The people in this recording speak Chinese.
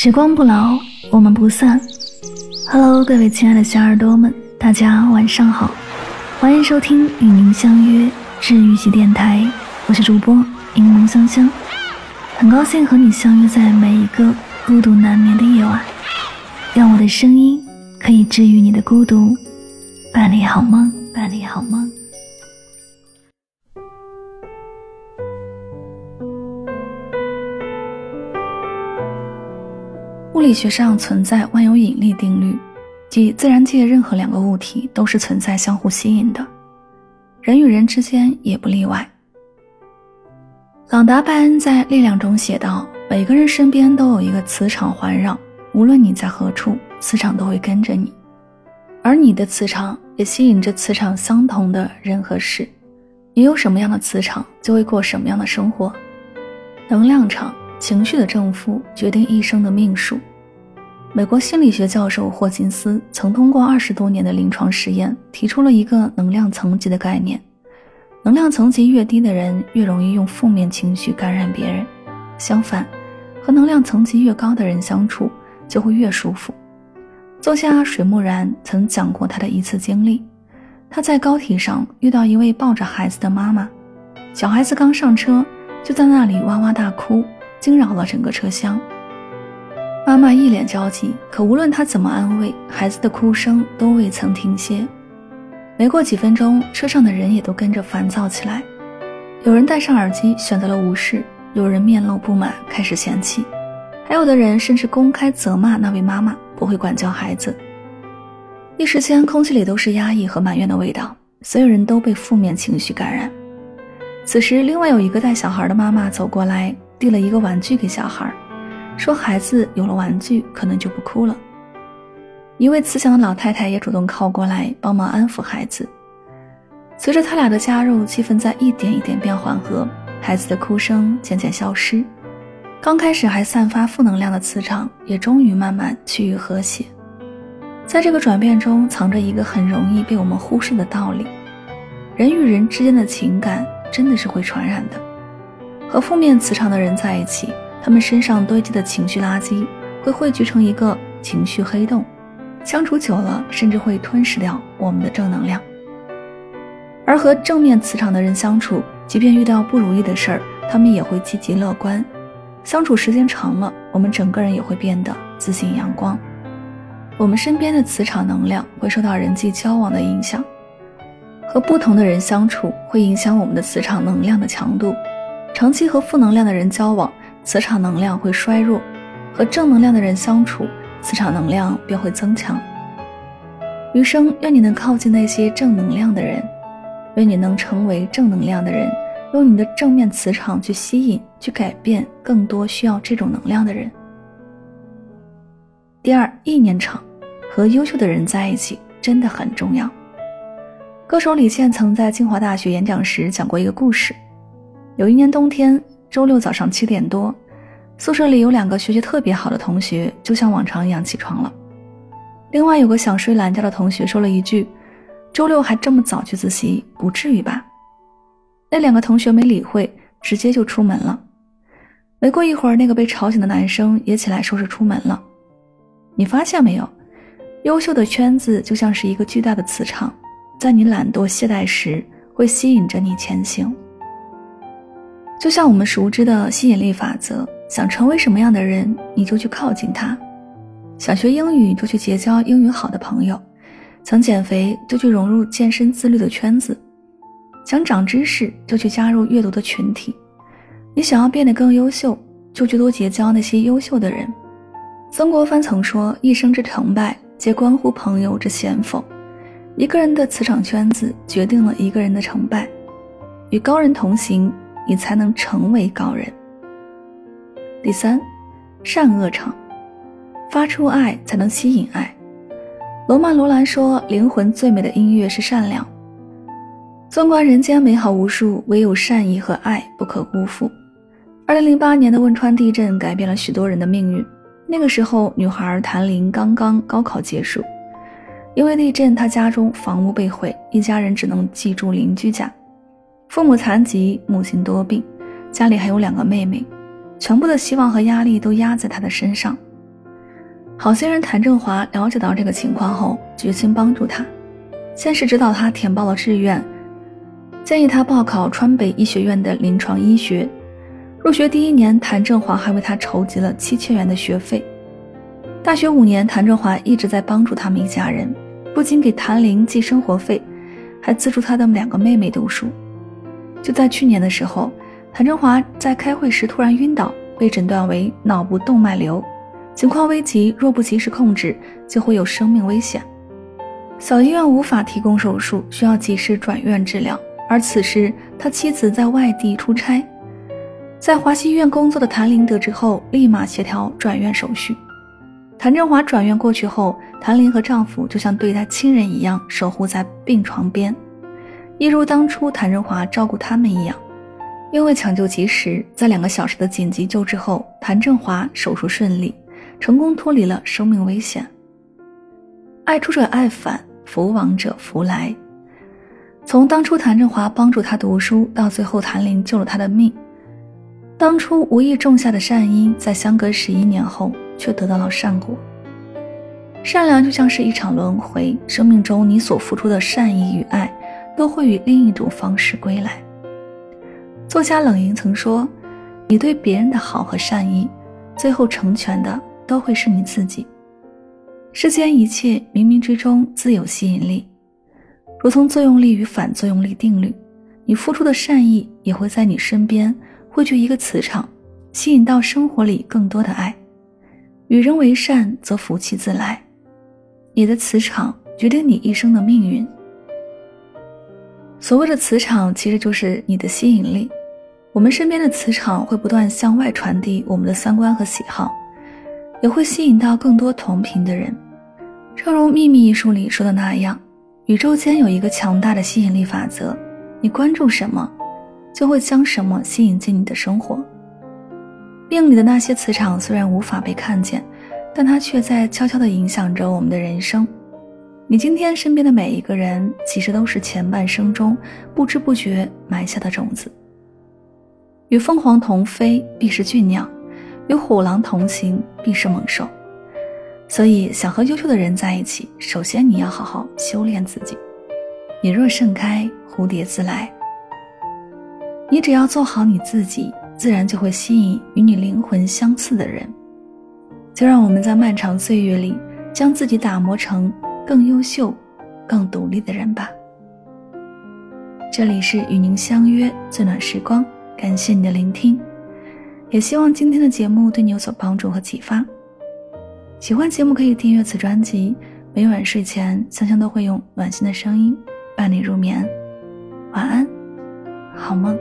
时光不老，我们不散。Hello，各位亲爱的小耳朵们，大家晚上好，欢迎收听与您相约治愈系电台，我是主播柠檬香香，很高兴和你相约在每一个孤独难眠的夜晚，让我的声音可以治愈你的孤独，伴你好梦，伴你好梦。物理学上存在万有引力定律，即自然界任何两个物体都是存在相互吸引的，人与人之间也不例外。朗达·拜恩在《力量》中写道：“每个人身边都有一个磁场环绕，无论你在何处，磁场都会跟着你，而你的磁场也吸引着磁场相同的人和事。你有什么样的磁场，就会过什么样的生活。能量场。”情绪的正负决定一生的命数。美国心理学教授霍金斯曾通过二十多年的临床实验，提出了一个能量层级的概念。能量层级越低的人，越容易用负面情绪感染别人；相反，和能量层级越高的人相处，就会越舒服。作家水木然曾讲过他的一次经历：他在高铁上遇到一位抱着孩子的妈妈，小孩子刚上车，就在那里哇哇大哭。惊扰了整个车厢。妈妈一脸焦急，可无论她怎么安慰，孩子的哭声都未曾停歇。没过几分钟，车上的人也都跟着烦躁起来。有人戴上耳机选择了无视，有人面露不满开始嫌弃，还有的人甚至公开责骂那位妈妈不会管教孩子。一时间，空气里都是压抑和埋怨的味道，所有人都被负面情绪感染。此时，另外有一个带小孩的妈妈走过来。递了一个玩具给小孩，说：“孩子有了玩具，可能就不哭了。”一位慈祥的老太太也主动靠过来帮忙安抚孩子。随着他俩的加入，气氛在一点一点变缓和，孩子的哭声渐渐消失，刚开始还散发负能量的磁场也终于慢慢趋于和谐。在这个转变中，藏着一个很容易被我们忽视的道理：人与人之间的情感真的是会传染的。和负面磁场的人在一起，他们身上堆积的情绪垃圾会汇聚成一个情绪黑洞，相处久了，甚至会吞噬掉我们的正能量。而和正面磁场的人相处，即便遇到不如意的事儿，他们也会积极乐观。相处时间长了，我们整个人也会变得自信阳光。我们身边的磁场能量会受到人际交往的影响，和不同的人相处会影响我们的磁场能量的强度。长期和负能量的人交往，磁场能量会衰弱；和正能量的人相处，磁场能量便会增强。余生，愿你能靠近那些正能量的人，愿你能成为正能量的人，用你的正面磁场去吸引、去改变更多需要这种能量的人。第二，意念场，和优秀的人在一起真的很重要。歌手李健曾在清华大学演讲时讲过一个故事。有一年冬天，周六早上七点多，宿舍里有两个学习特别好的同学，就像往常一样起床了。另外有个想睡懒觉的同学说了一句：“周六还这么早去自习，不至于吧？”那两个同学没理会，直接就出门了。没过一会儿，那个被吵醒的男生也起来收拾出门了。你发现没有？优秀的圈子就像是一个巨大的磁场，在你懒惰懈怠时，会吸引着你前行。就像我们熟知的吸引力法则，想成为什么样的人，你就去靠近他；想学英语，就去结交英语好的朋友；想减肥，就去融入健身自律的圈子；想长知识，就去加入阅读的群体。你想要变得更优秀，就去多结交那些优秀的人。曾国藩曾说：“一生之成败，皆关乎朋友之贤否。”一个人的磁场圈子决定了一个人的成败。与高人同行。你才能成为高人。第三，善恶场，发出爱才能吸引爱。罗曼·罗兰说：“灵魂最美的音乐是善良。”纵观人间美好无数，唯有善意和爱不可辜负。二零零八年的汶川地震改变了许多人的命运。那个时候，女孩谭玲刚刚高考结束，因为地震，她家中房屋被毁，一家人只能寄住邻居家。父母残疾，母亲多病，家里还有两个妹妹，全部的希望和压力都压在他的身上。好心人谭振华了解到这个情况后，决心帮助他。先是指导他填报了志愿，建议他报考川北医学院的临床医学。入学第一年，谭振华还为他筹集了七千元的学费。大学五年，谭振华一直在帮助他们一家人，不仅给谭玲寄生活费，还资助他的两个妹妹读书。就在去年的时候，谭振华在开会时突然晕倒，被诊断为脑部动脉瘤。情况危急，若不及时控制，就会有生命危险。小医院无法提供手术，需要及时转院治疗。而此时，他妻子在外地出差，在华西医院工作的谭玲得知后，立马协调转院手续。谭振华转院过去后，谭玲和丈夫就像对待亲人一样，守护在病床边，一如当初谭振华照顾他们一样。因为抢救及时，在两个小时的紧急救治后，谭振华手术顺利。成功脱离了生命危险。爱出者爱返，福往者福来。从当初谭振华帮助他读书，到最后谭林救了他的命，当初无意种下的善因，在相隔十一年后却得到了善果。善良就像是一场轮回，生命中你所付出的善意与爱，都会以另一种方式归来。作家冷莹曾说：“你对别人的好和善意，最后成全的。”都会是你自己。世间一切冥冥之中自有吸引力，如同作用力与反作用力定律，你付出的善意也会在你身边汇聚一个磁场，吸引到生活里更多的爱。与人为善，则福气自来。你的磁场决定你一生的命运。所谓的磁场，其实就是你的吸引力。我们身边的磁场会不断向外传递我们的三观和喜好。也会吸引到更多同频的人，正如《秘密》一书里说的那样，宇宙间有一个强大的吸引力法则，你关注什么，就会将什么吸引进你的生活。命里的那些磁场虽然无法被看见，但它却在悄悄地影响着我们的人生。你今天身边的每一个人，其实都是前半生中不知不觉埋下的种子。与凤凰同飞，必是俊鸟。与虎狼同行，必是猛兽。所以，想和优秀的人在一起，首先你要好好修炼自己。你若盛开，蝴蝶自来。你只要做好你自己，自然就会吸引与你灵魂相似的人。就让我们在漫长岁月里，将自己打磨成更优秀、更独立的人吧。这里是与您相约最暖时光，感谢你的聆听。也希望今天的节目对你有所帮助和启发。喜欢节目可以订阅此专辑，每晚睡前香香都会用暖心的声音伴你入眠。晚安，好梦。